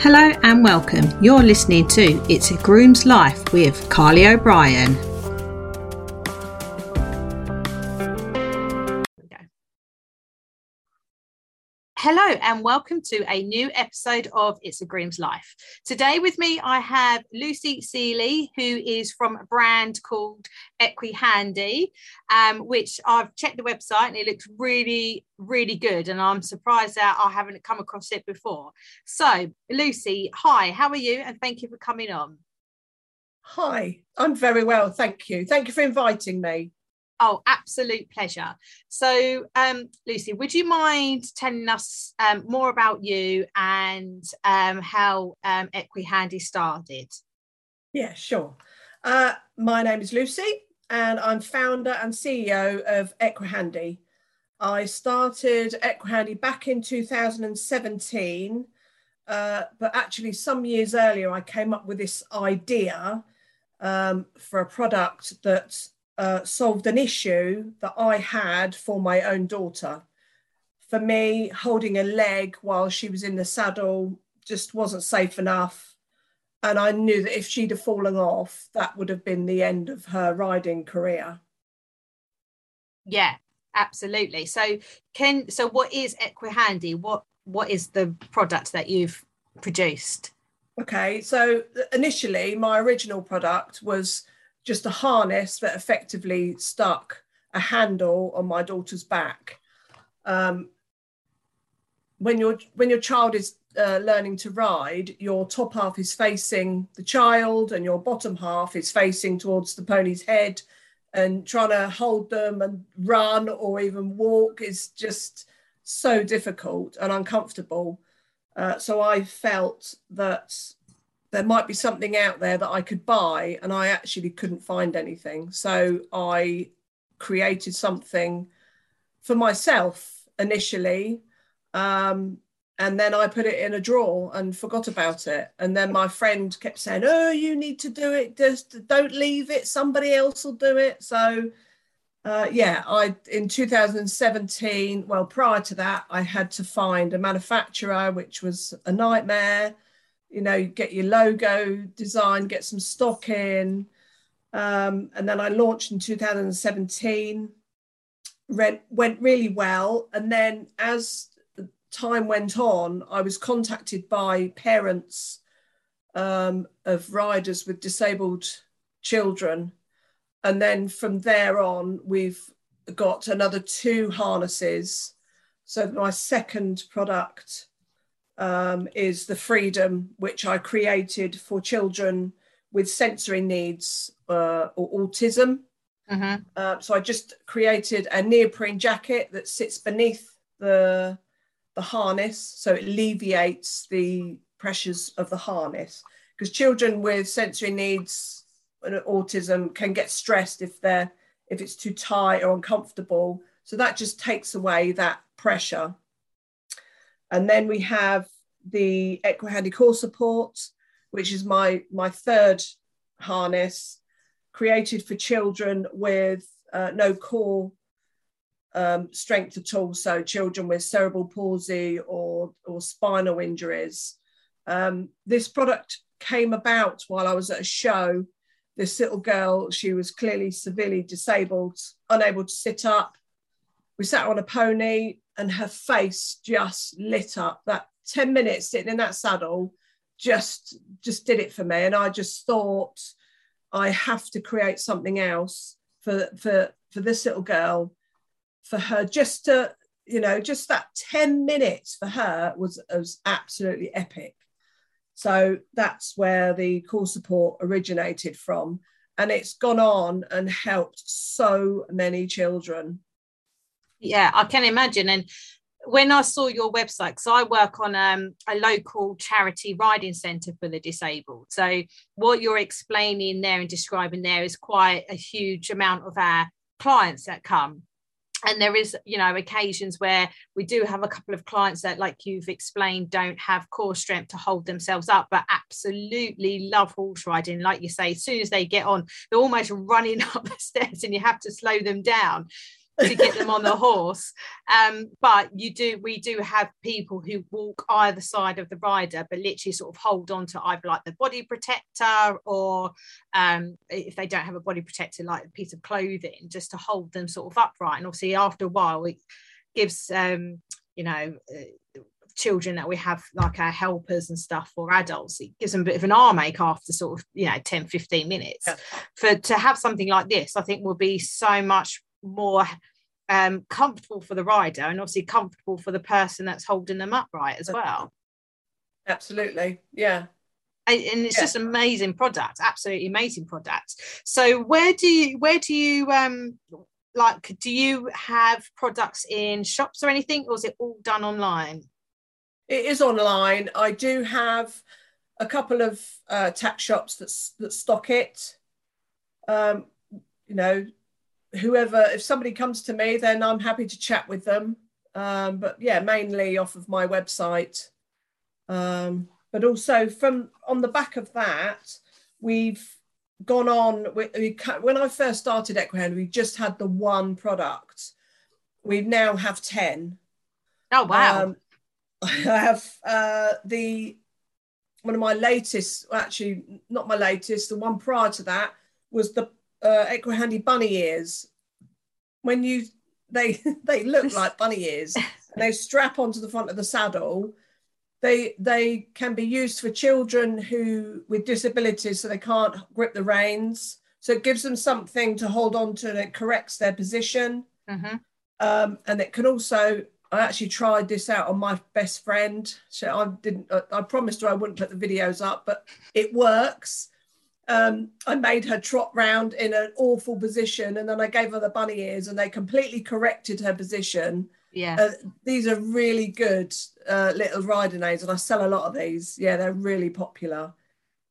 Hello and welcome. You're listening to It's a Groom's Life with Carly O'Brien. Hello and welcome to a new episode of It's a Groom's Life. Today with me I have Lucy Seeley, who is from a brand called Equihandy, um, which I've checked the website and it looks really, really good. And I'm surprised that I haven't come across it before. So, Lucy, hi, how are you? And thank you for coming on. Hi, I'm very well, thank you. Thank you for inviting me. Oh, absolute pleasure. So, um, Lucy, would you mind telling us um, more about you and um, how um, Equihandy started? Yeah, sure. Uh, my name is Lucy, and I'm founder and CEO of Equihandy. I started Equihandy back in 2017, uh, but actually, some years earlier, I came up with this idea um, for a product that uh, solved an issue that I had for my own daughter. For me, holding a leg while she was in the saddle just wasn't safe enough. And I knew that if she'd have fallen off, that would have been the end of her riding career. Yeah, absolutely. So can so what is Equihandy? What what is the product that you've produced? Okay, so initially my original product was just a harness that effectively stuck a handle on my daughter's back. Um, when your when your child is uh, learning to ride, your top half is facing the child, and your bottom half is facing towards the pony's head. And trying to hold them and run or even walk is just so difficult and uncomfortable. Uh, so I felt that there might be something out there that I could buy, and I actually couldn't find anything. So I created something for myself initially. Um, and then I put it in a drawer and forgot about it. And then my friend kept saying, Oh, you need to do it. Just don't leave it. Somebody else will do it. So, uh, yeah, I in 2017, well, prior to that, I had to find a manufacturer, which was a nightmare you know, get your logo design, get some stock in. Um, and then I launched in 2017, went, went really well. And then as time went on, I was contacted by parents um, of riders with disabled children. And then from there on, we've got another two harnesses. So my second product um, is the freedom which I created for children with sensory needs uh, or autism. Mm-hmm. Uh, so I just created a neoprene jacket that sits beneath the the harness, so it alleviates the pressures of the harness. Because children with sensory needs and autism can get stressed if they're if it's too tight or uncomfortable. So that just takes away that pressure. And then we have the Equihandy core support, which is my, my third harness, created for children with uh, no core um, strength at all. So children with cerebral palsy or, or spinal injuries. Um, this product came about while I was at a show. This little girl, she was clearly severely disabled, unable to sit up. We sat on a pony and her face just lit up. That 10 minutes sitting in that saddle just just did it for me. And I just thought I have to create something else for for for this little girl, for her just to, you know, just that 10 minutes for her was, was absolutely epic. So that's where the core support originated from. And it's gone on and helped so many children yeah i can imagine and when I saw your website, because I work on um, a local charity riding centre for the disabled. So what you're explaining there and describing there is quite a huge amount of our clients that come. And there is, you know, occasions where we do have a couple of clients that, like you've explained, don't have core strength to hold themselves up, but absolutely love horse riding. Like you say, as soon as they get on, they're almost running up the stairs and you have to slow them down to get them on the horse. Um, but you do, we do have people who walk either side of the rider, but literally sort of hold on to either like the body protector or um, if they don't have a body protector, like a piece of clothing, just to hold them sort of upright. And obviously, after a while, it gives um, you know. Uh, children that we have like our helpers and stuff or adults it gives them a bit of an arm ache after sort of you know 10 15 minutes yeah. for to have something like this i think will be so much more um, comfortable for the rider and obviously comfortable for the person that's holding them upright as well. Absolutely, yeah. And, and it's yeah. just amazing product, absolutely amazing product. So where do you where do you um like do you have products in shops or anything, or is it all done online? It is online. I do have a couple of uh, tack shops that that stock it. Um, you know, whoever, if somebody comes to me, then I'm happy to chat with them. Um, but yeah, mainly off of my website. Um, but also from on the back of that, we've gone on. We, we, when I first started Equihand, we just had the one product. We now have ten. Oh wow! Um, I have uh, the one of my latest, actually not my latest, the one prior to that was the uh, Equihandy bunny ears. When you they they look like bunny ears, and they strap onto the front of the saddle. They they can be used for children who with disabilities, so they can't grip the reins. So it gives them something to hold on to, and it corrects their position. Mm-hmm. Um, and it can also I actually tried this out on my best friend. So I didn't. I promised her I wouldn't put the videos up, but it works um, I made her trot round in an awful position, and then I gave her the bunny ears, and they completely corrected her position. Yeah, uh, these are really good uh, little riding aids, and I sell a lot of these. Yeah, they're really popular.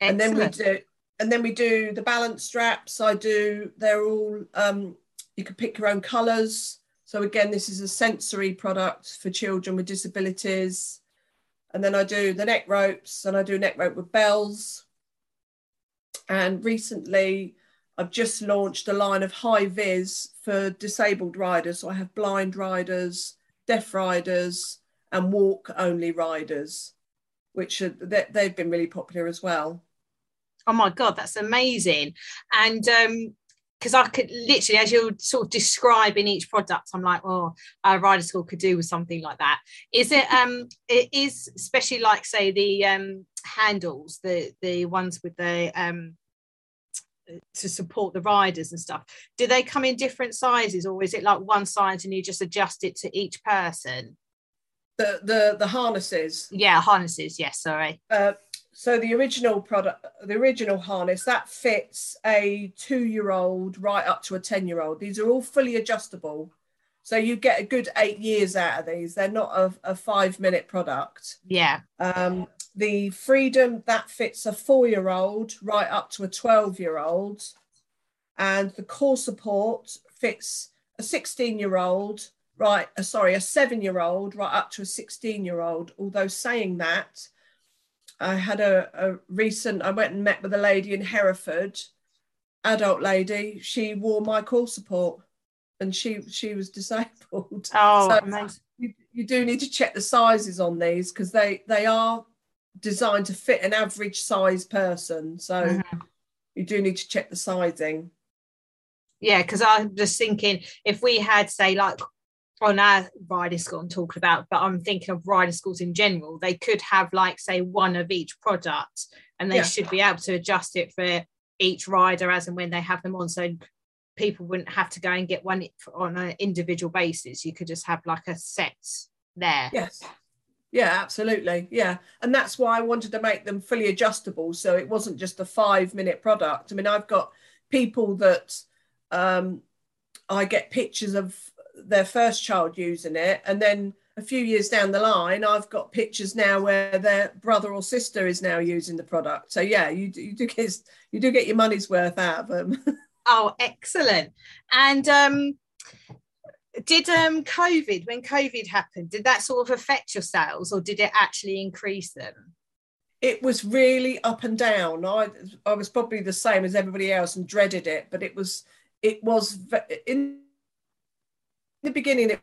Excellent. And then we do, and then we do the balance straps. I do. They're all. Um, you can pick your own colours. So again, this is a sensory product for children with disabilities. And then I do the neck ropes, and I do neck rope with bells and recently, I've just launched a line of high vis for disabled riders. So I have blind riders, deaf riders, and walk only riders, which are, they've been really popular as well. Oh my God, that's amazing. And um, because I could literally, as you're sort of describing each product, I'm like, oh, a rider school could do with something like that. Is it? Um, it is especially like say the um handles, the the ones with the um to support the riders and stuff. Do they come in different sizes, or is it like one size and you just adjust it to each person? The the the harnesses. Yeah, harnesses. Yes, sorry. Uh, so the original product, the original harness, that fits a two-year-old right up to a ten-year-old. These are all fully adjustable, so you get a good eight years out of these. They're not a, a five-minute product. Yeah. Um, the freedom that fits a four-year-old right up to a twelve-year-old, and the core support fits a sixteen-year-old right. Uh, sorry, a seven-year-old right up to a sixteen-year-old. Although saying that I had a, a recent, I went and met with a lady in Hereford, adult lady. She wore my core support and she she was disabled. Oh, so nice. you, you do need to check the sizes on these because they they are designed to fit an average size person. So mm-hmm. you do need to check the sizing. Yeah, because I'm just thinking if we had say like on our riding school I'm talking about, but I'm thinking of riding schools in general. They could have like say one of each product, and they yeah. should be able to adjust it for each rider as and when they have them on. So people wouldn't have to go and get one on an individual basis. You could just have like a set there. Yes. Yeah, absolutely. Yeah. And that's why I wanted to make them fully adjustable. So it wasn't just a five minute product. I mean, I've got people that um, I get pictures of their first child using it and then a few years down the line i've got pictures now where their brother or sister is now using the product so yeah you, you do get you do get your money's worth out of them oh excellent and um did um covid when covid happened did that sort of affect your sales or did it actually increase them it was really up and down i i was probably the same as everybody else and dreaded it but it was it was in the beginning, it,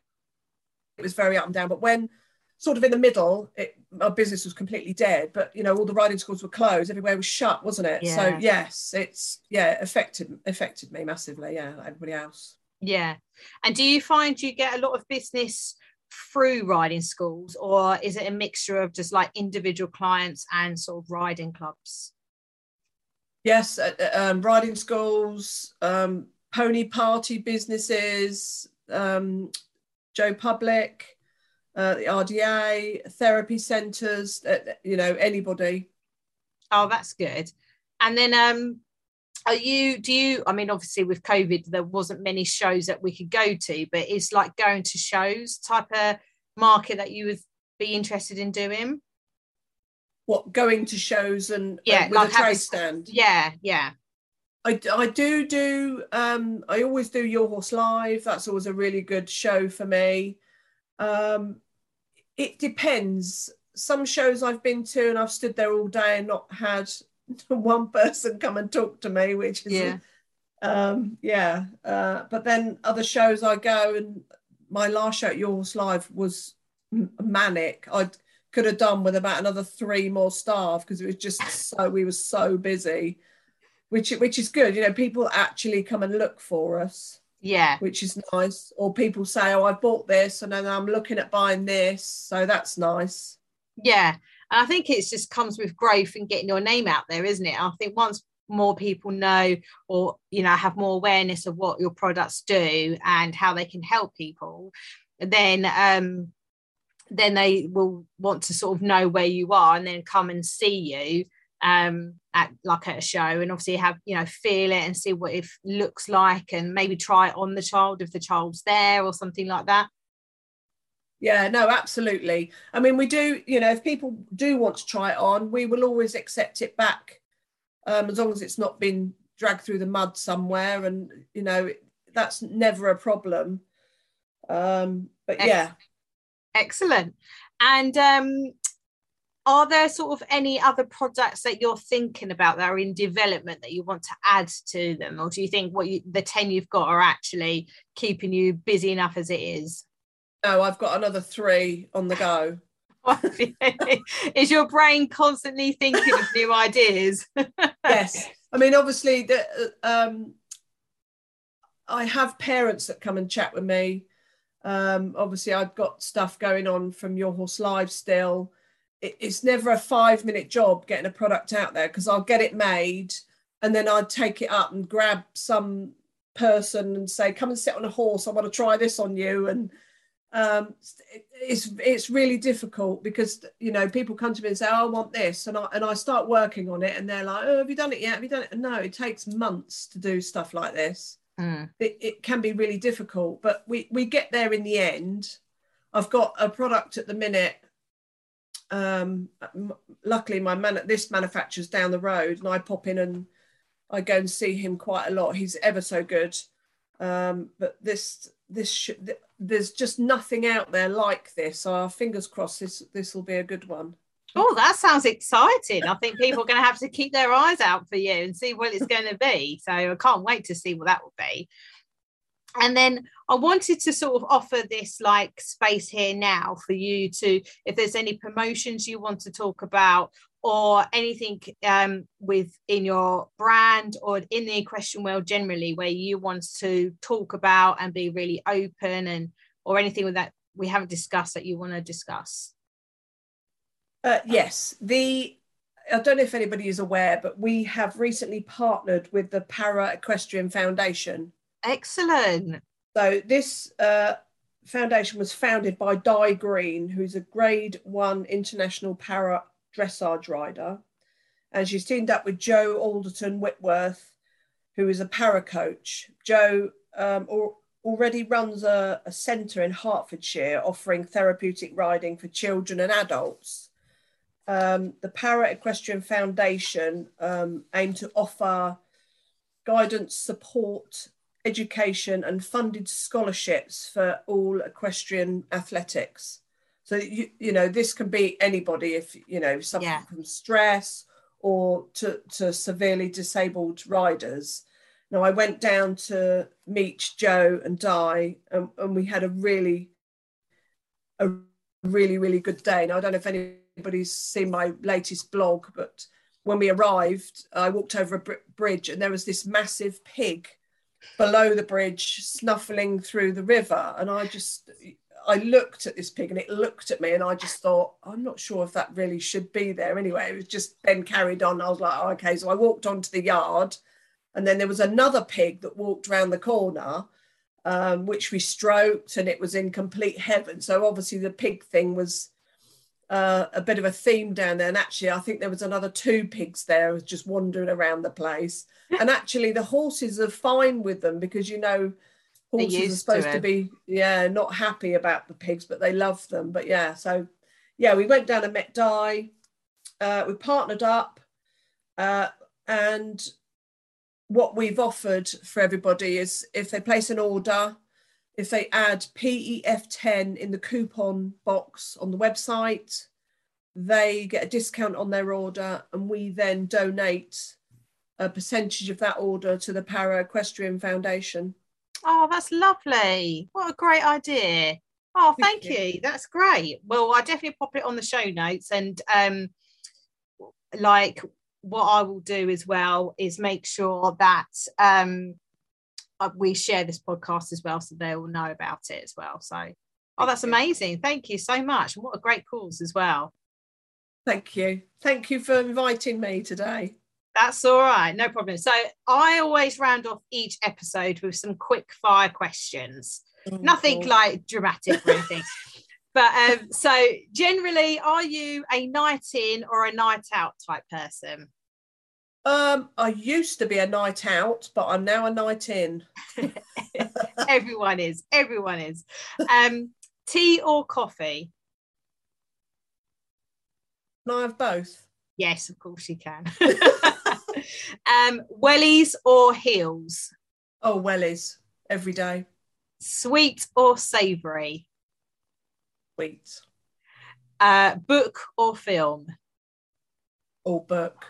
it was very up and down. But when sort of in the middle, it, our business was completely dead. But you know, all the riding schools were closed. Everywhere was shut, wasn't it? Yeah. So yes, it's yeah affected affected me massively. Yeah, like everybody else. Yeah. And do you find you get a lot of business through riding schools, or is it a mixture of just like individual clients and sort of riding clubs? Yes, uh, uh, um, riding schools, um, pony party businesses, um, Joe Public, uh, the RDA, therapy centres, uh, you know, anybody. Oh, that's good. And then um are you do you I mean obviously with COVID there wasn't many shows that we could go to, but it's like going to shows type of market that you would be interested in doing? What going to shows and uh, Yeah, with like a trade having- stand? Yeah, yeah. I, I do do um I always do Your Horse Live. That's always a really good show for me. Um it depends. Some shows I've been to and I've stood there all day and not had one person come and talk to me, which is Yeah. um yeah. Uh but then other shows I go and my last show at Your Horse Live was m- manic. I could have done with about another three more staff because it was just so we were so busy which which is good. You know, people actually come and look for us, Yeah. which is nice. Or people say, "Oh, I bought this, and then I'm looking at buying this," so that's nice. Yeah. And I think it just comes with growth and getting your name out there, isn't it? I think once more people know or you know have more awareness of what your products do and how they can help people, then um then they will want to sort of know where you are and then come and see you um at like at a show and obviously have you know feel it and see what it looks like and maybe try it on the child if the child's there or something like that Yeah, no, absolutely. I mean, we do. You know, if people do want to try it on, we will always accept it back, um, as long as it's not been dragged through the mud somewhere, and you know, that's never a problem. Um, but yeah, Excellent. And um, are there sort of any other products that you're thinking about that are in development that you want to add to them, or do you think what you, the ten you've got are actually keeping you busy enough as it is? No, I've got another three on the go. is your brain constantly thinking of new ideas? yes. I mean obviously the, um i have parents that come and chat with me. Um obviously i've got stuff going on from your horse live still. It, it's never a five minute job getting a product out there because i'll get it made and then i'd take it up and grab some person and say come and sit on a horse. I want to try this on you. And um, it's it's really difficult because you know people come to me and say, oh, "I want this," and I and I start working on it, and they're like, "Oh, have you done it yet? Have you done it?" And no, it takes months to do stuff like this. Mm, It, it can be really difficult, but we we get there in the end. I've got a product at the minute. Um, luckily, my man this manufacturer's down the road, and I pop in and I go and see him quite a lot. He's ever so good. Um, but this this sh- th- there's just nothing out there like this. So our fingers crossed this this will be a good one. Oh, that sounds exciting. I think people are going to have to keep their eyes out for you and see what it's going to be. So I can't wait to see what that will be. And then I wanted to sort of offer this like space here now for you to, if there's any promotions you want to talk about or anything um, within your brand or in the equestrian world generally where you want to talk about and be really open and or anything with that we haven't discussed that you want to discuss. Uh, yes, the I don't know if anybody is aware, but we have recently partnered with the Para Equestrian Foundation. Excellent. So this uh, foundation was founded by Di Green, who's a Grade One international para dressage rider, and she's teamed up with Joe Alderton Whitworth, who is a para coach. Joe um, al- already runs a, a centre in Hertfordshire offering therapeutic riding for children and adults. Um, the Para Equestrian Foundation um, aim to offer guidance, support, education, and funded scholarships for all equestrian athletics. So you you know this can be anybody if you know suffering Yeah. from stress or to to severely disabled riders. Now I went down to meet Joe and Di, and, and we had a really, a really, really good day. Now I don't know if anybody's seen my latest blog, but when we arrived, I walked over a br- bridge and there was this massive pig below the bridge snuffling through the river. And I just, I looked at this pig and it looked at me and I just thought, I'm not sure if that really should be there. Anyway, it was just then carried on. I was like, oh, okay. So I walked onto the yard and then there was another pig that walked around the corner, um, which we stroked and it was in complete heaven. So obviously the pig thing was uh, a bit of a theme down there. And actually, I think there was another two pigs there just wandering around the place. and actually, the horses are fine with them because you know horses are supposed to, to, be yeah not happy about the pigs, but they love them. But yeah, so yeah, we went down and met Di. Uh, we partnered up, uh, and what we've offered for everybody is if they place an order if they add PEF10 in the coupon box on the website, they get a discount on their order, and we then donate a percentage of that order to the Para Equestrian Foundation. Oh, that's lovely. What a great idea. Oh, thank, thank you. you. That's great. Well, I definitely pop it on the show notes and um like what I will do as well is make sure that um uh, we share this podcast as well, so they will know about it as well. So, oh, that's amazing! Thank you so much, and what a great cause as well. Thank you, thank you for inviting me today. That's all right, no problem. So I always round off each episode with some quick fire questions. Oh, Nothing cool. like dramatic or anything. but um, so generally, are you a night in or a night out type person? Um, I used to be a night out, but I'm now a night in. everyone is. Everyone is. Um, tea or coffee? Can I have both? Yes, of course you can. um, wellies or heels? Oh, wellies every day. Sweet or savoury? Sweet. Uh, book or film? Or book.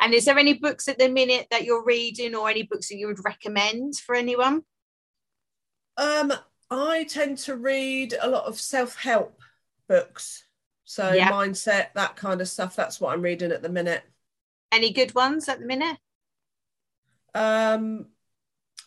And is there any books at the minute that you're reading or any books that you would recommend for anyone? Um, I tend to read a lot of self-help books. So yeah. mindset, that kind of stuff. That's what I'm reading at the minute. Any good ones at the minute? Um,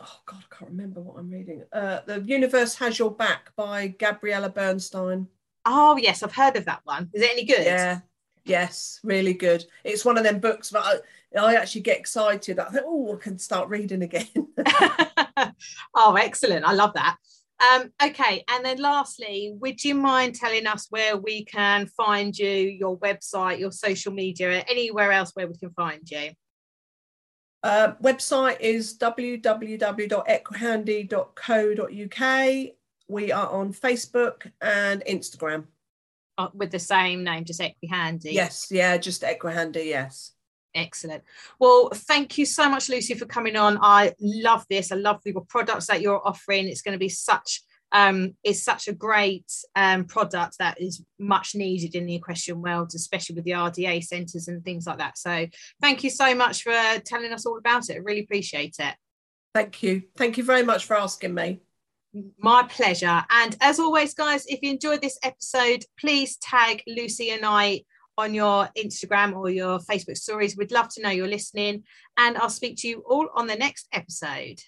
oh God, I can't remember what I'm reading. Uh, the Universe Has Your Back by Gabriella Bernstein. Oh yes, I've heard of that one. Is it any good? Yeah, Yes, really good. It's one of them books that I, I actually get excited. I think, oh, I can start reading again. oh, excellent. I love that. Um, okay, and then lastly, would you mind telling us where we can find you, your website, your social media, anywhere else where we can find you? Uh, website is www.equihandy.co.uk. We are on Facebook and Instagram. Uh, with the same name, just Equihandy. Yes, yeah, just Equihandy, yes. Excellent. Well, thank you so much, Lucy, for coming on. I love this. I love the products that you're offering. It's going to be such um, is such a great um, product that is much needed in the equestrian world, especially with the RDA centres and things like that. So, thank you so much for telling us all about it. I really appreciate it. Thank you. Thank you very much for asking me. My pleasure. And as always, guys, if you enjoyed this episode, please tag Lucy and I on your Instagram or your Facebook stories. We'd love to know you're listening. And I'll speak to you all on the next episode.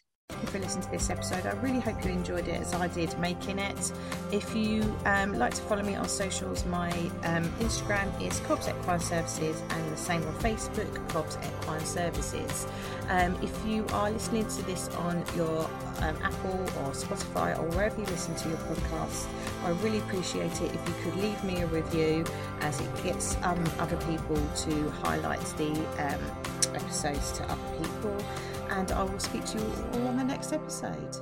For listening to this episode. I really hope you enjoyed it as I did making it. If you um, like to follow me on socials, my um, Instagram is Cobbs Equine Services and the same on Facebook, Cobbs Equine Services. Um, if you are listening to this on your um, Apple or Spotify or wherever you listen to your podcast, I really appreciate it if you could leave me a review as it gets um, other people to highlight the um, episodes to other people and I will speak to you all on the next episode.